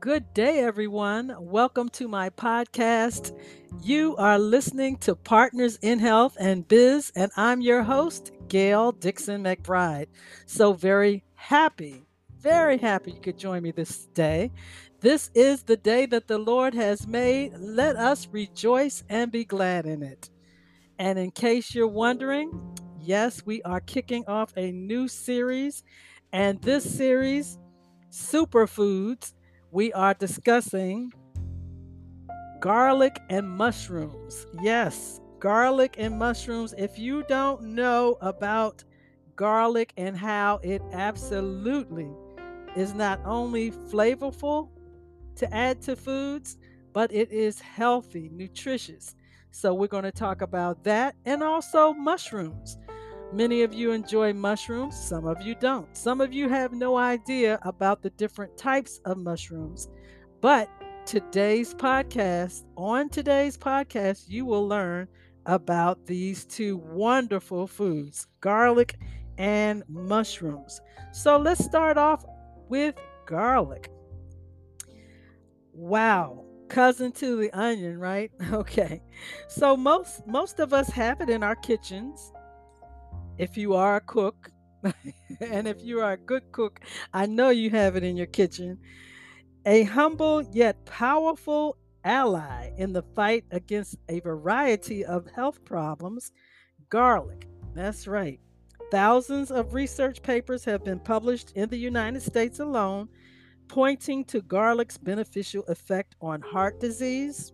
Good day, everyone. Welcome to my podcast. You are listening to Partners in Health and Biz, and I'm your host, Gail Dixon McBride. So, very happy, very happy you could join me this day. This is the day that the Lord has made. Let us rejoice and be glad in it. And in case you're wondering, yes, we are kicking off a new series, and this series, Superfoods, we are discussing garlic and mushrooms. Yes, garlic and mushrooms. If you don't know about garlic and how it absolutely is not only flavorful to add to foods, but it is healthy, nutritious. So, we're going to talk about that and also mushrooms. Many of you enjoy mushrooms, some of you don't. Some of you have no idea about the different types of mushrooms. But today's podcast, on today's podcast, you will learn about these two wonderful foods garlic and mushrooms. So let's start off with garlic. Wow, cousin to the onion, right? Okay. So most most of us have it in our kitchens if you are a cook, and if you are a good cook, I know you have it in your kitchen. A humble yet powerful ally in the fight against a variety of health problems, garlic. That's right. Thousands of research papers have been published in the United States alone pointing to garlic's beneficial effect on heart disease,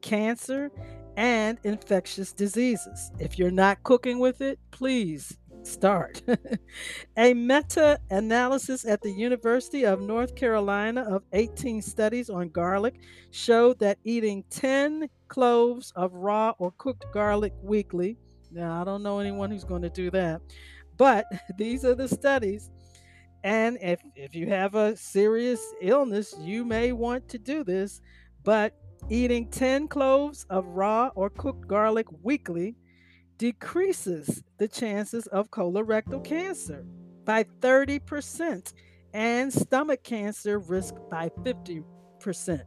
cancer, and infectious diseases. If you're not cooking with it, please start. a meta analysis at the University of North Carolina of 18 studies on garlic showed that eating 10 cloves of raw or cooked garlic weekly. Now, I don't know anyone who's going to do that, but these are the studies. And if, if you have a serious illness, you may want to do this. But Eating 10 cloves of raw or cooked garlic weekly decreases the chances of colorectal cancer by 30% and stomach cancer risk by 50%.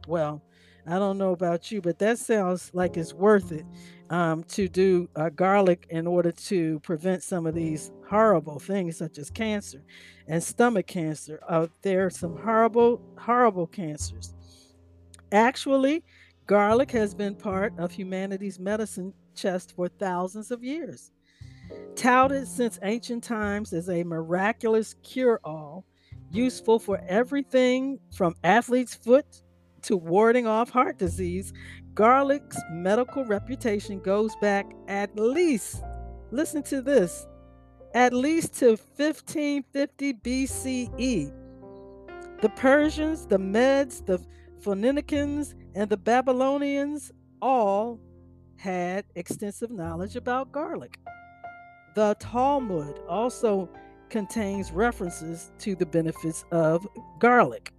Well, I don't know about you, but that sounds like it's worth it um, to do uh, garlic in order to prevent some of these horrible things such as cancer and stomach cancer. Uh, there are some horrible, horrible cancers. Actually, Garlic has been part of humanity's medicine chest for thousands of years. Touted since ancient times as a miraculous cure all, useful for everything from athlete's foot to warding off heart disease, garlic's medical reputation goes back at least, listen to this, at least to 1550 BCE. The Persians, the Medes, the Phoenicians, and the Babylonians all had extensive knowledge about garlic. The Talmud also contains references to the benefits of garlic.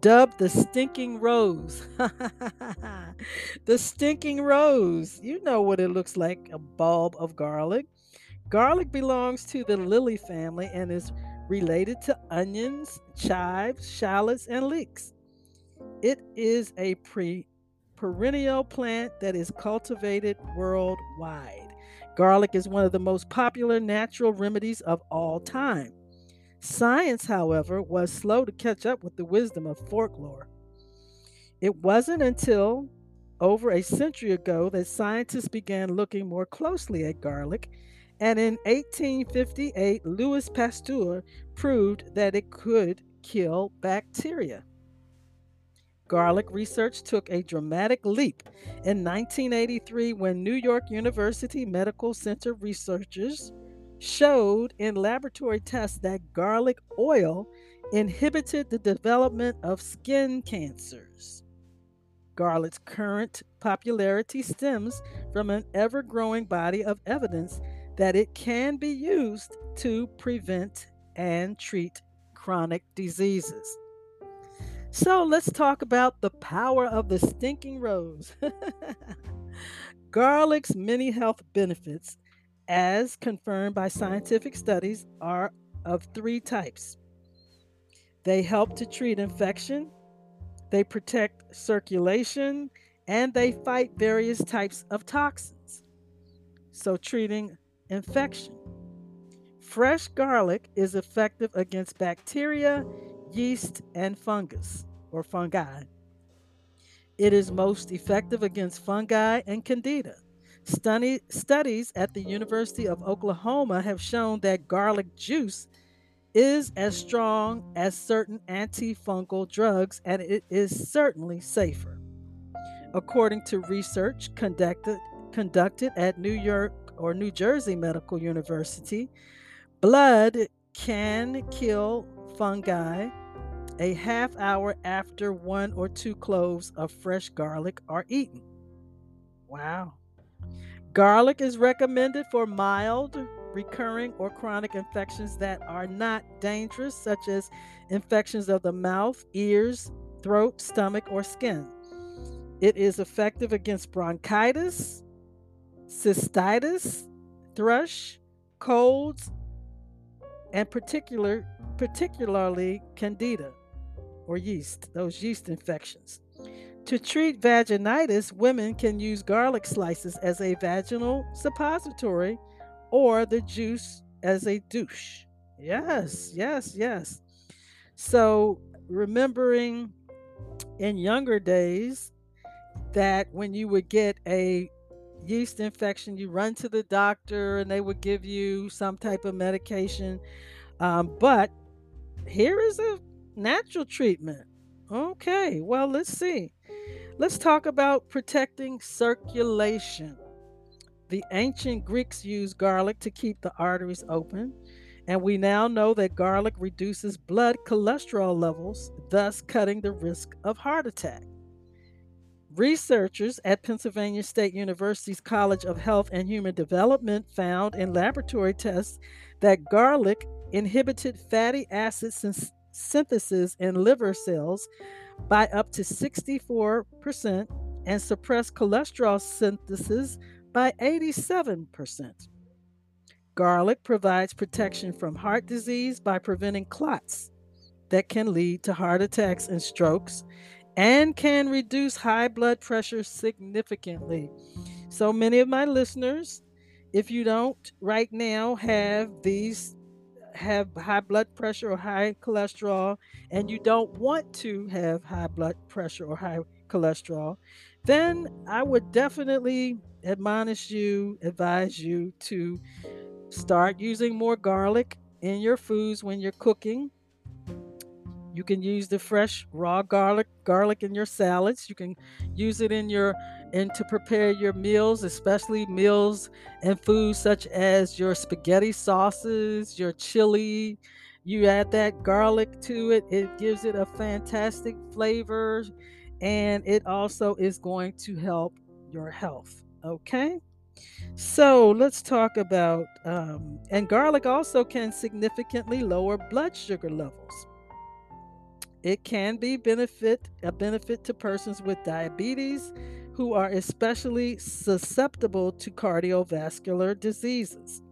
Dubbed the stinking rose. the stinking rose. You know what it looks like a bulb of garlic. Garlic belongs to the lily family and is related to onions, chives, shallots, and leeks. It is a pre- perennial plant that is cultivated worldwide. Garlic is one of the most popular natural remedies of all time. Science, however, was slow to catch up with the wisdom of folklore. It wasn't until over a century ago that scientists began looking more closely at garlic and in 1858, Louis Pasteur proved that it could kill bacteria. Garlic research took a dramatic leap in 1983 when New York University Medical Center researchers showed in laboratory tests that garlic oil inhibited the development of skin cancers. Garlic's current popularity stems from an ever growing body of evidence that it can be used to prevent and treat chronic diseases. So let's talk about the power of the stinking rose. Garlic's many health benefits, as confirmed by scientific studies, are of three types. They help to treat infection, they protect circulation, and they fight various types of toxins. So, treating infection. Fresh garlic is effective against bacteria, yeast, and fungus or fungi. It is most effective against fungi and candida. Study, studies at the University of Oklahoma have shown that garlic juice is as strong as certain antifungal drugs and it is certainly safer. According to research conducted, conducted at New York or New Jersey Medical University, blood can kill fungi a half hour after one or two cloves of fresh garlic are eaten. Wow. Garlic is recommended for mild, recurring, or chronic infections that are not dangerous, such as infections of the mouth, ears, throat, stomach, or skin. It is effective against bronchitis, cystitis, thrush, colds, and particular, particularly candida or yeast, those yeast infections. To treat vaginitis, women can use garlic slices as a vaginal suppository or the juice as a douche. Yes, yes, yes. So, remembering in younger days that when you would get a yeast infection, you run to the doctor and they would give you some type of medication. Um, but here is a natural treatment. Okay, well, let's see. Let's talk about protecting circulation. The ancient Greeks used garlic to keep the arteries open, and we now know that garlic reduces blood cholesterol levels, thus cutting the risk of heart attack. Researchers at Pennsylvania State University's College of Health and Human Development found in laboratory tests that garlic inhibited fatty acid synthesis in liver cells by up to 64% and suppressed cholesterol synthesis by 87%. Garlic provides protection from heart disease by preventing clots that can lead to heart attacks and strokes and can reduce high blood pressure significantly. So, many of my listeners, if you don't right now have these have high blood pressure or high cholesterol and you don't want to have high blood pressure or high cholesterol, then I would definitely admonish you, advise you to start using more garlic in your foods when you're cooking. You can use the fresh raw garlic garlic in your salads. You can use it in your and to prepare your meals, especially meals and foods such as your spaghetti sauces, your chili. You add that garlic to it, it gives it a fantastic flavor and it also is going to help your health. Okay. So let's talk about, um, and garlic also can significantly lower blood sugar levels. It can be benefit a benefit to persons with diabetes, who are especially susceptible to cardiovascular diseases.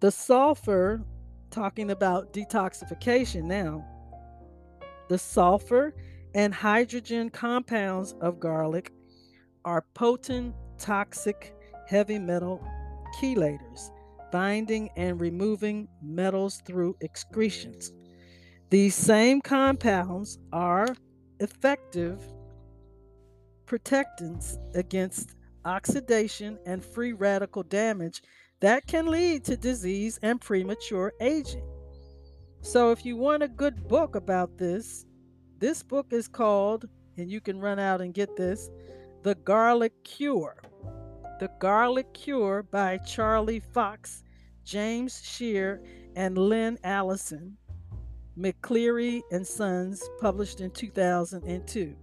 The sulfur, talking about detoxification now, the sulfur and hydrogen compounds of garlic are potent, toxic heavy metal chelators, binding and removing metals through excretions. These same compounds are effective protectants against oxidation and free radical damage that can lead to disease and premature aging. So, if you want a good book about this, this book is called, and you can run out and get this The Garlic Cure. The Garlic Cure by Charlie Fox, James Scheer, and Lynn Allison, McCleery and Sons, published in 2002.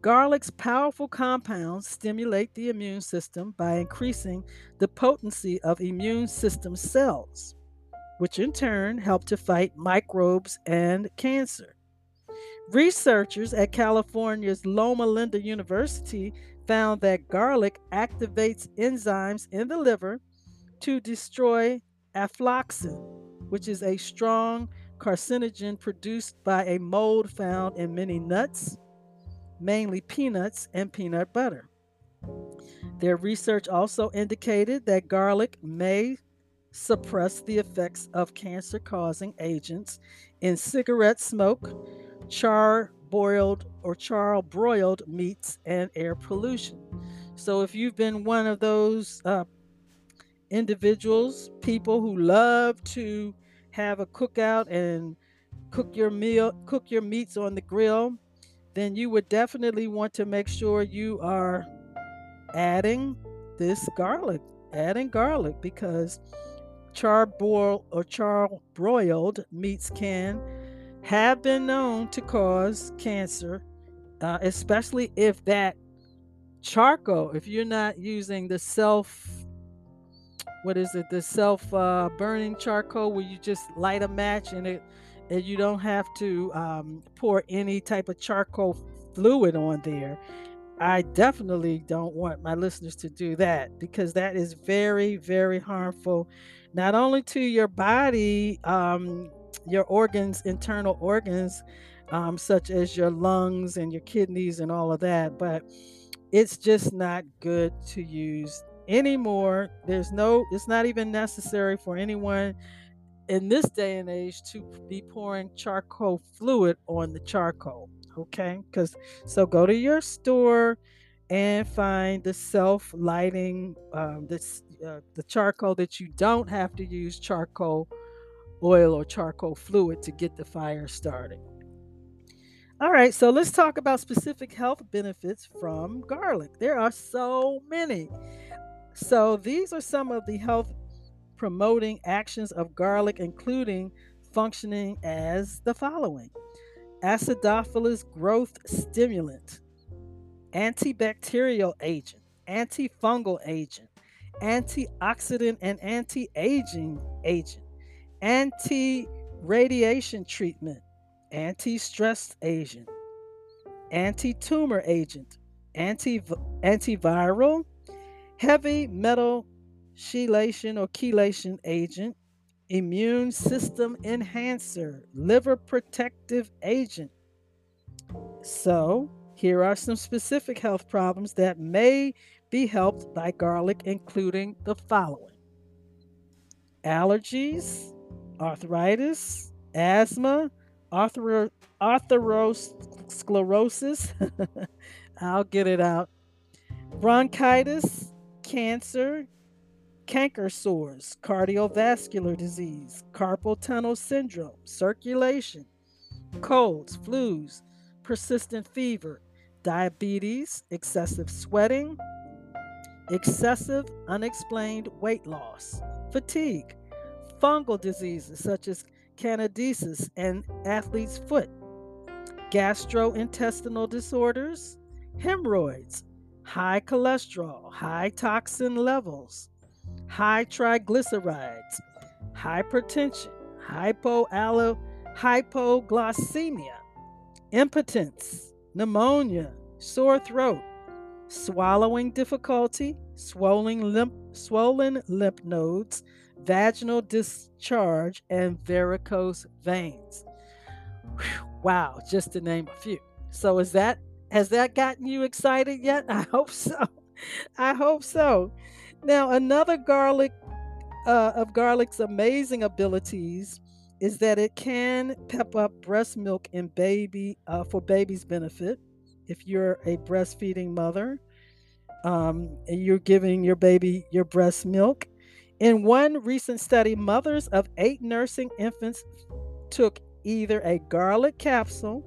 Garlic's powerful compounds stimulate the immune system by increasing the potency of immune system cells, which in turn help to fight microbes and cancer. Researchers at California's Loma Linda University found that garlic activates enzymes in the liver to destroy aflatoxin, which is a strong carcinogen produced by a mold found in many nuts, mainly peanuts and peanut butter. Their research also indicated that garlic may suppress the effects of cancer causing agents in cigarette smoke, char boiled or char broiled meats, and air pollution. So, if you've been one of those uh, individuals, people who love to have a cookout and cook your meal, cook your meats on the grill, then you would definitely want to make sure you are adding this garlic, adding garlic because charboiled or charbroiled meats can have been known to cause cancer, uh, especially if that charcoal, if you're not using the self, what is it, the self uh, burning charcoal where you just light a match and it, and you don't have to um, pour any type of charcoal fluid on there. I definitely don't want my listeners to do that because that is very, very harmful, not only to your body, um, your organs, internal organs, um, such as your lungs and your kidneys and all of that, but it's just not good to use anymore. There's no, it's not even necessary for anyone in this day and age to be pouring charcoal fluid on the charcoal okay? Because so go to your store and find the self lighting um, this uh, the charcoal that you don't have to use charcoal oil or charcoal fluid to get the fire started. All right so let's talk about specific health benefits from garlic. There are so many so these are some of the health promoting actions of garlic including functioning as the following. Acidophilus growth stimulant, antibacterial agent, antifungal agent, antioxidant and anti aging agent, anti radiation treatment, anti stress agent, anti tumor agent, anti antiviral, heavy metal chelation or chelation agent, immune system enhancer, liver protective agent. So, here are some specific health problems that may be helped by garlic, including the following allergies, arthritis, asthma, atherosclerosis. I'll get it out. Bronchitis, cancer, canker sores, cardiovascular disease, carpal tunnel syndrome, circulation, colds, flus, persistent fever, diabetes, excessive sweating, excessive unexplained weight loss, fatigue, fungal diseases such as candidiasis and athlete's foot, gastrointestinal disorders, hemorrhoids, high cholesterol, high toxin levels, high triglycerides, hypertension, hypoallo, hypoglycemia, impotence, pneumonia, sore throat, swallowing difficulty, swollen lymph, swollen lymph nodes, vaginal discharge, and varicose veins. Whew, wow, just to name a few. So is that has that gotten you excited yet? I hope so. I hope so. Now, another garlic uh, of garlic's amazing abilities is that it can pep up breast milk in baby uh, for baby's benefit. If you're a breastfeeding mother um, and you're giving your baby your breast milk, in one recent study, mothers of eight nursing infants took either a garlic capsule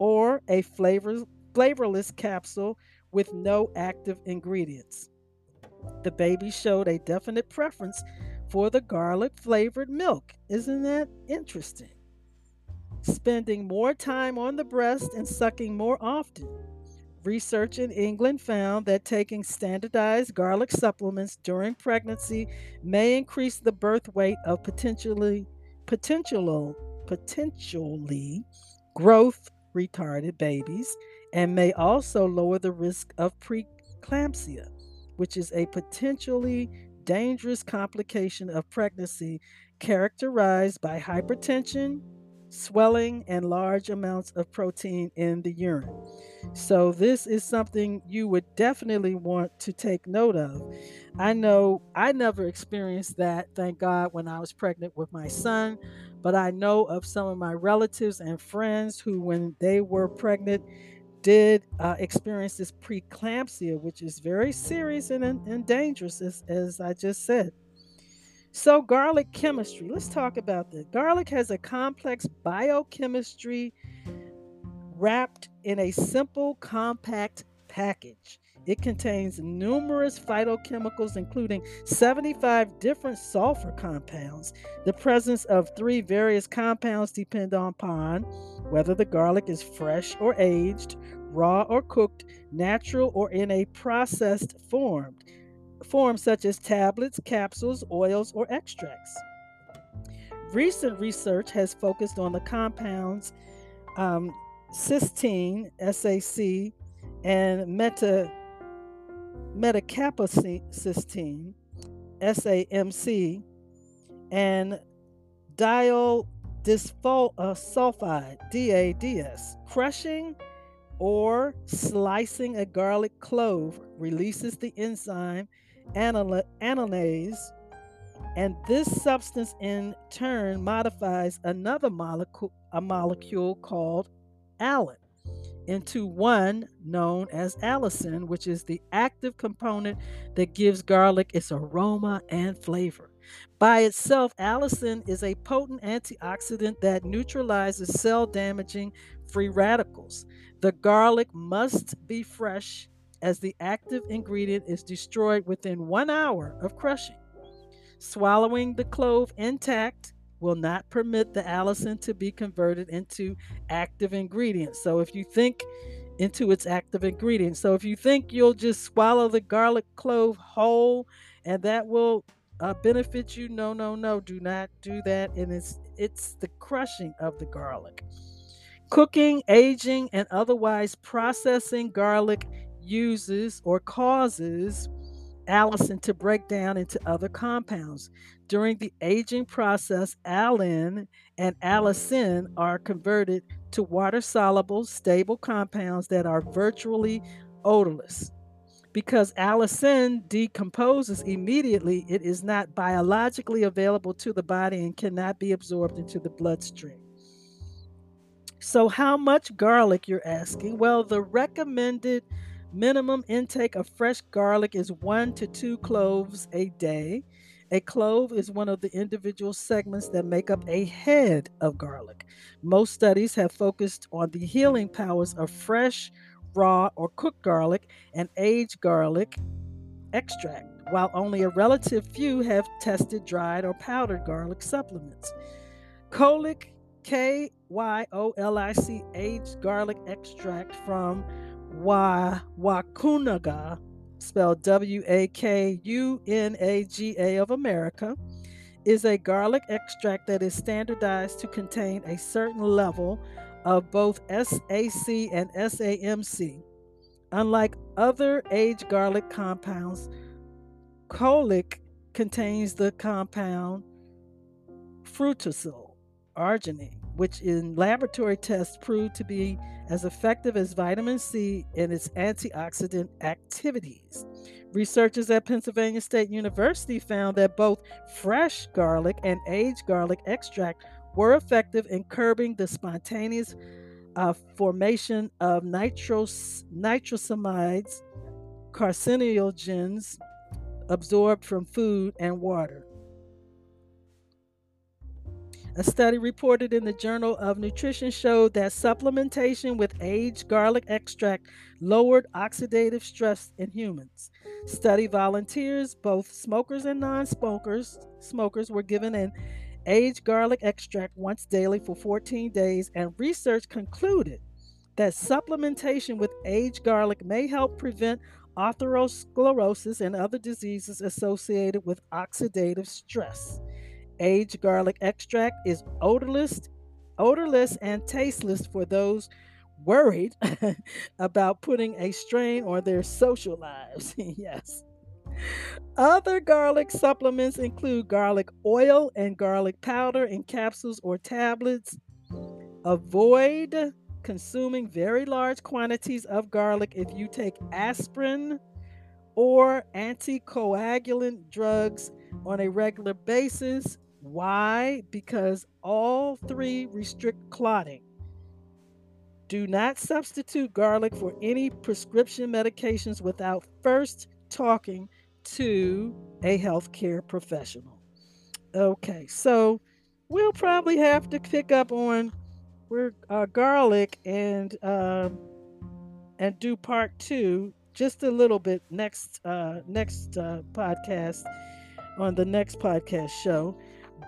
or a flavor, flavorless capsule with no active ingredients. The baby showed a definite preference for the garlic flavored milk. Isn't that interesting? Spending more time on the breast and sucking more often. Research in England found that taking standardized garlic supplements during pregnancy may increase the birth weight of potentially potential, potentially growth retarded babies and may also lower the risk of preeclampsia which is a potentially dangerous complication of pregnancy characterized by hypertension, swelling, and large amounts of protein in the urine. So, this is something you would definitely want to take note of. I know I never experienced that, thank God, when I was pregnant with my son, but I know of some of my relatives and friends who, when they were pregnant, did uh, experience this preeclampsia, which is very serious and, and dangerous, as, as I just said. So, garlic chemistry. Let's talk about this. Garlic has a complex biochemistry wrapped in a simple, compact package. It contains numerous phytochemicals, including 75 different sulfur compounds. The presence of three various compounds depend upon whether the garlic is fresh or aged, raw or cooked, natural or in a processed form, forms such as tablets, capsules, oils, or extracts. Recent research has focused on the compounds um, cysteine, SAC, and meta metacapacitine, SAMC, and diol sulfide, DADS. Crushing or slicing a garlic clove releases the enzyme alliinase, and this substance in turn modifies another molecule, a molecule called alliin into one known as allicin, which is the active component that gives garlic its aroma and flavor. By itself, allicin is a potent antioxidant that neutralizes cell damaging free radicals. The garlic must be fresh as the active ingredient is destroyed within one hour of crushing. Swallowing the clove intact will not permit the allicin to be converted into active ingredients. So if you think into its active ingredients, so if you think you'll just swallow the garlic clove whole and that will uh, benefit you, no, no, no, do not do that. And it's it's the crushing of the garlic. Cooking, aging, and otherwise processing garlic uses or causes allicin to break down into other compounds. During the aging process, alliin and allicin are converted to water soluble, stable compounds that are virtually odorless. Because allicin decomposes immediately, it is not biologically available to the body and cannot be absorbed into the bloodstream. So, how much garlic you're asking? Well, the recommended Minimum intake of fresh garlic is one to two cloves a day. A clove is one of the individual segments that make up a head of garlic. Most studies have focused on the healing powers of fresh, raw, or cooked garlic and aged garlic extract, while only a relative few have tested dried or powdered garlic supplements. Kyolic, K Y O L I C, aged garlic extract from Wa Wakunaga, spelled W A K U N A G A of America, is a garlic extract that is standardized to contain a certain level of both SAC and SAMC. Unlike other aged garlic compounds, Kyolic contains the compound fructosyl arginine, which in laboratory tests proved to be as effective as vitamin C in its antioxidant activities. Researchers at Pennsylvania State University found that both fresh garlic and aged garlic extract were effective in curbing the spontaneous uh, formation of nitros, nitrosamides, carcinogens absorbed from food and water. A study reported in the Journal of Nutrition showed that supplementation with aged garlic extract lowered oxidative stress in humans. Study volunteers, both smokers and non-smokers, smokers were given an aged garlic extract once daily for 14 days and research concluded that supplementation with aged garlic may help prevent atherosclerosis and other diseases associated with oxidative stress. Aged garlic extract is odorless, odorless and tasteless for those worried about putting a strain on their social lives. yes. Other garlic supplements include garlic oil and garlic powder in capsules or tablets. Avoid consuming very large quantities of garlic if you take aspirin or anticoagulant drugs on a regular basis. Why? Because all three restrict clotting. Do not substitute garlic for any prescription medications without first talking to a healthcare professional. Okay, so we'll probably have to pick up on we're uh, garlic and um, and do part two just a little bit next uh, next uh, podcast on the next podcast show.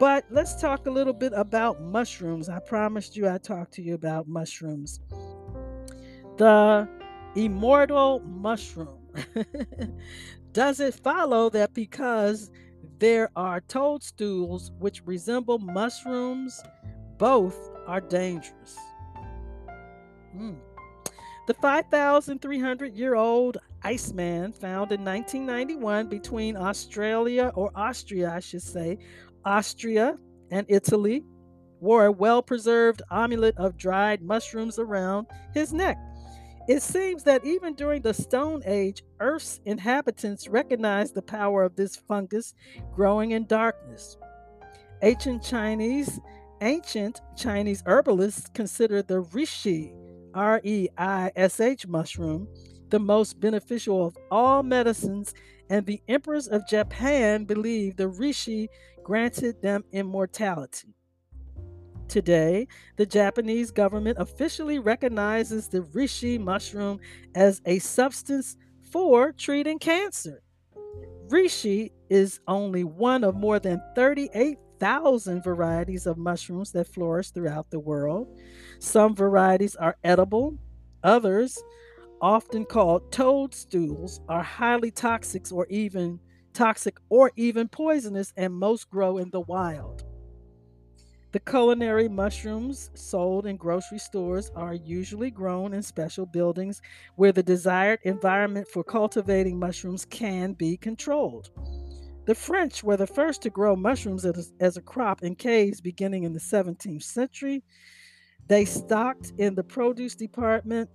But let's talk a little bit about mushrooms. I promised you I'd talk to you about mushrooms. The immortal mushroom. Does it follow that because there are toadstools which resemble mushrooms, both are dangerous? Hmm. The 5,300 year old Iceman, found in 1991 between Australia, or Austria, I should say, Austria and Italy, wore a well preserved amulet of dried mushrooms around his neck. It seems that even during the Stone Age, Earth's inhabitants recognized the power of this fungus growing in darkness. Ancient Chinese, ancient Chinese herbalists considered the reishi, R E I S H mushroom, the most beneficial of all medicines, and the emperors of Japan believed the reishi granted them immortality. Today, the Japanese government officially recognizes the reishi mushroom as a substance for treating cancer. Reishi is only one of more than 38,000 varieties of mushrooms that flourish throughout the world. Some varieties are edible, others, often called toadstools, are highly toxic or even toxic or even poisonous and most grow in the wild. The culinary mushrooms sold in grocery stores are usually grown in special buildings where the desired environment for cultivating mushrooms can be controlled. The French were the first to grow mushrooms as, as a crop in caves beginning in the 17th century. They stocked in the produce department,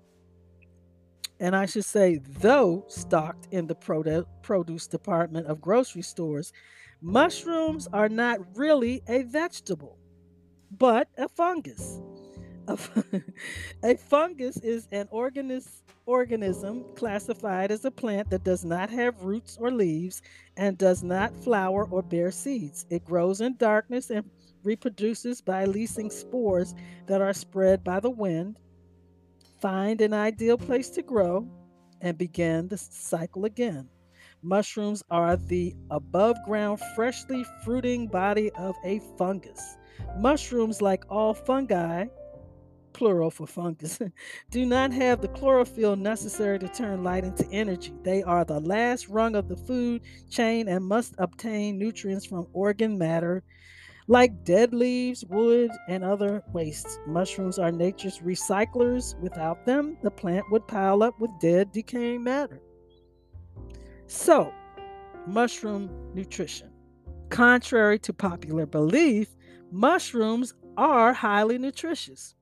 and I should say, though stocked in the produce department of grocery stores, mushrooms are not really a vegetable but a fungus. A, a fungus is an organism organism classified as a plant that does not have roots or leaves and does not flower or bear seeds. It grows in darkness and reproduces by releasing spores that are spread by the wind. Find an ideal place to grow and begin the cycle again. Mushrooms are the above ground, freshly fruiting body of a fungus. Mushrooms, like all fungi, plural for fungus, do not have the chlorophyll necessary to turn light into energy. They are the last rung of the food chain and must obtain nutrients from organ matter like dead leaves, wood, and other wastes. Mushrooms are nature's recyclers. Without them, the plant would pile up with dead, decaying matter. So, mushroom nutrition. Contrary to popular belief, Mushrooms are highly nutritious.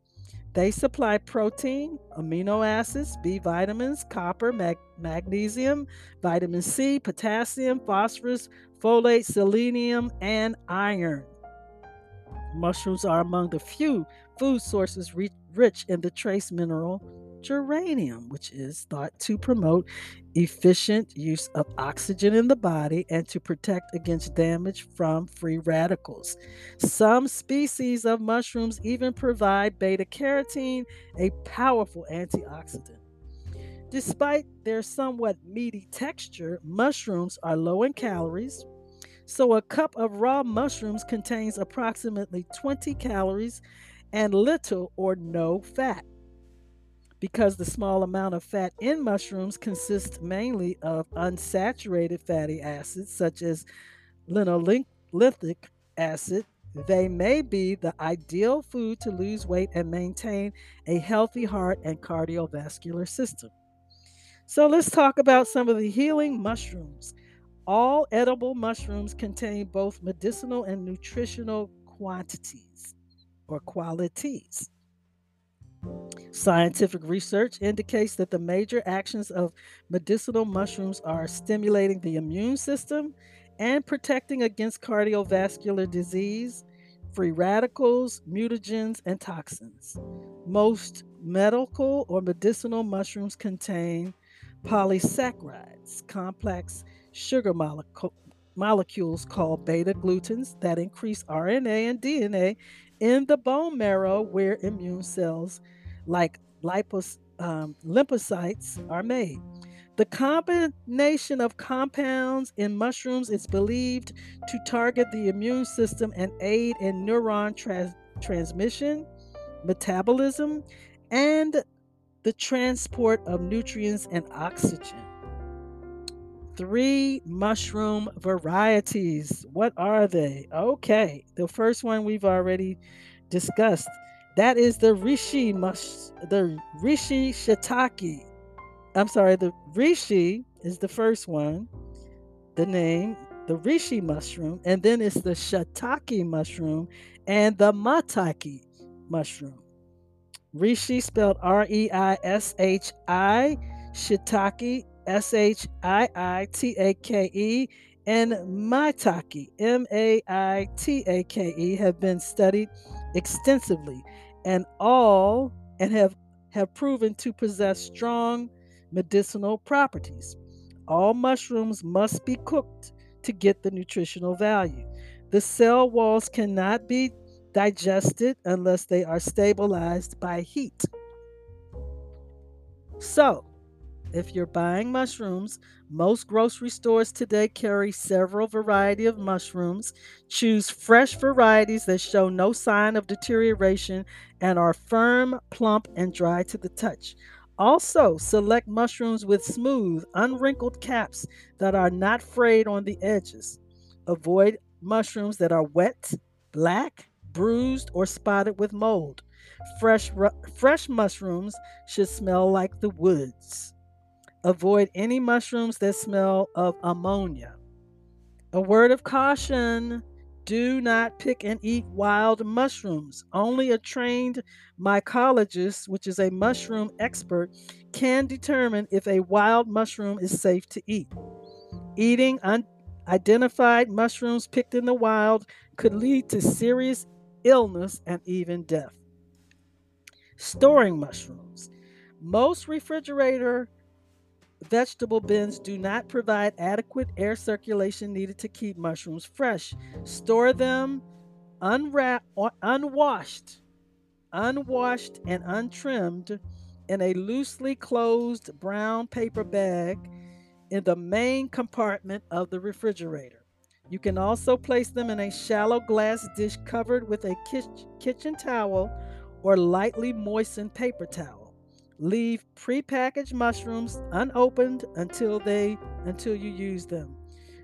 They supply protein, amino acids, B vitamins, copper, mag- magnesium, vitamin C, potassium, phosphorus, folate, selenium, and iron. Mushrooms are among the few food sources re- rich in the trace mineral germanium, which is thought to promote efficient use of oxygen in the body and to protect against damage from free radicals. Some species of mushrooms even provide beta carotene, a powerful antioxidant. Despite their somewhat meaty texture, mushrooms are low in calories. So, a cup of raw mushrooms contains approximately 20 calories and little or no fat because the small amount of fat in mushrooms consists mainly of unsaturated fatty acids such as linoleic acid. They may be the ideal food to lose weight and maintain a healthy heart and cardiovascular system. So let's talk about some of the healing mushrooms. All edible mushrooms contain both medicinal and nutritional quantities or qualities. Scientific research indicates that the major actions of medicinal mushrooms are stimulating the immune system and protecting against cardiovascular disease, free radicals, mutagens, and toxins. Most medical or medicinal mushrooms contain polysaccharides, complex sugar molecule, molecules called beta glucans that increase RNA and DNA in the bone marrow where immune cells like lipos, um, lymphocytes are made. The combination of compounds in mushrooms is believed to target the immune system and aid in neuron trans- transmission, metabolism, and the transport of nutrients and oxygen. Three mushroom varieties. What are they? Okay, the first one we've already discussed. That is the reishi mush, the reishi shiitake. I'm sorry, the reishi is the first one. The name, the reishi mushroom, and then it's the shiitake mushroom and the maitake mushroom. Reishi spelled R E I S H I, shiitake S H I I T A K E, and maitake M A I T A K E have been studied extensively and all and have have proven to possess strong medicinal properties. All mushrooms must be cooked to get the nutritional value. The cell walls cannot be digested unless they are stabilized by heat. So, if you're buying mushrooms, most grocery stores today carry several variety of mushrooms. Choose fresh varieties that show no sign of deterioration and are firm, plump, and dry to the touch. Also, select mushrooms with smooth, unwrinkled caps that are not frayed on the edges. Avoid mushrooms that are wet, black, bruised, or spotted with mold. Fresh, fresh mushrooms should smell like the woods. Avoid any mushrooms that smell of ammonia. A word of caution do not pick and eat wild mushrooms. Only a trained mycologist, which is a mushroom expert, can determine if a wild mushroom is safe to eat. Eating unidentified mushrooms picked in the wild could lead to serious illness, and even death. Storing mushrooms. Most refrigerator vegetable bins do not provide adequate air circulation needed to keep mushrooms fresh. Store them unwrapped, unwashed, unwashed, and untrimmed in a loosely closed brown paper bag in the main compartment of the refrigerator. You can also place them in a shallow glass dish covered with a kitchen towel or lightly moistened paper towel. Leave prepackaged mushrooms unopened until they until you use them.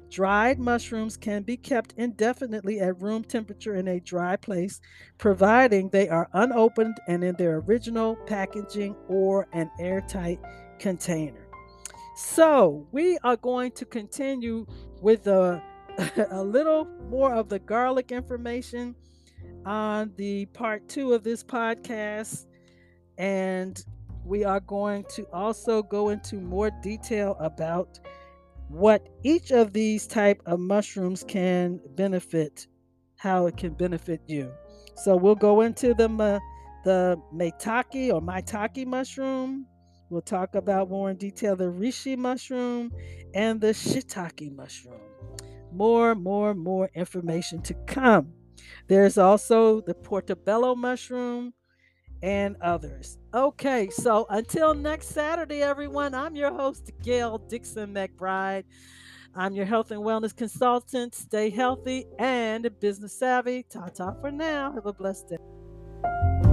Dried mushrooms can be kept indefinitely at room temperature in a dry place, providing they are unopened and in their original packaging or an airtight container. So, we are going to continue with the a little more of the garlic information on the part two of this podcast. And we are going to also go into more detail about what each of these type of mushrooms can benefit, how it can benefit you. So we'll go into the uh, the maitake or maitake mushroom. We'll talk about more in detail the reishi mushroom and the shiitake mushroom more, more, more information to come. There's also the portobello mushroom and others. Okay, so until next Saturday, everyone, I'm your host, Gail Dixon McBride. I'm your health and wellness consultant. Stay healthy and business savvy. Ta ta for now. Have a blessed day.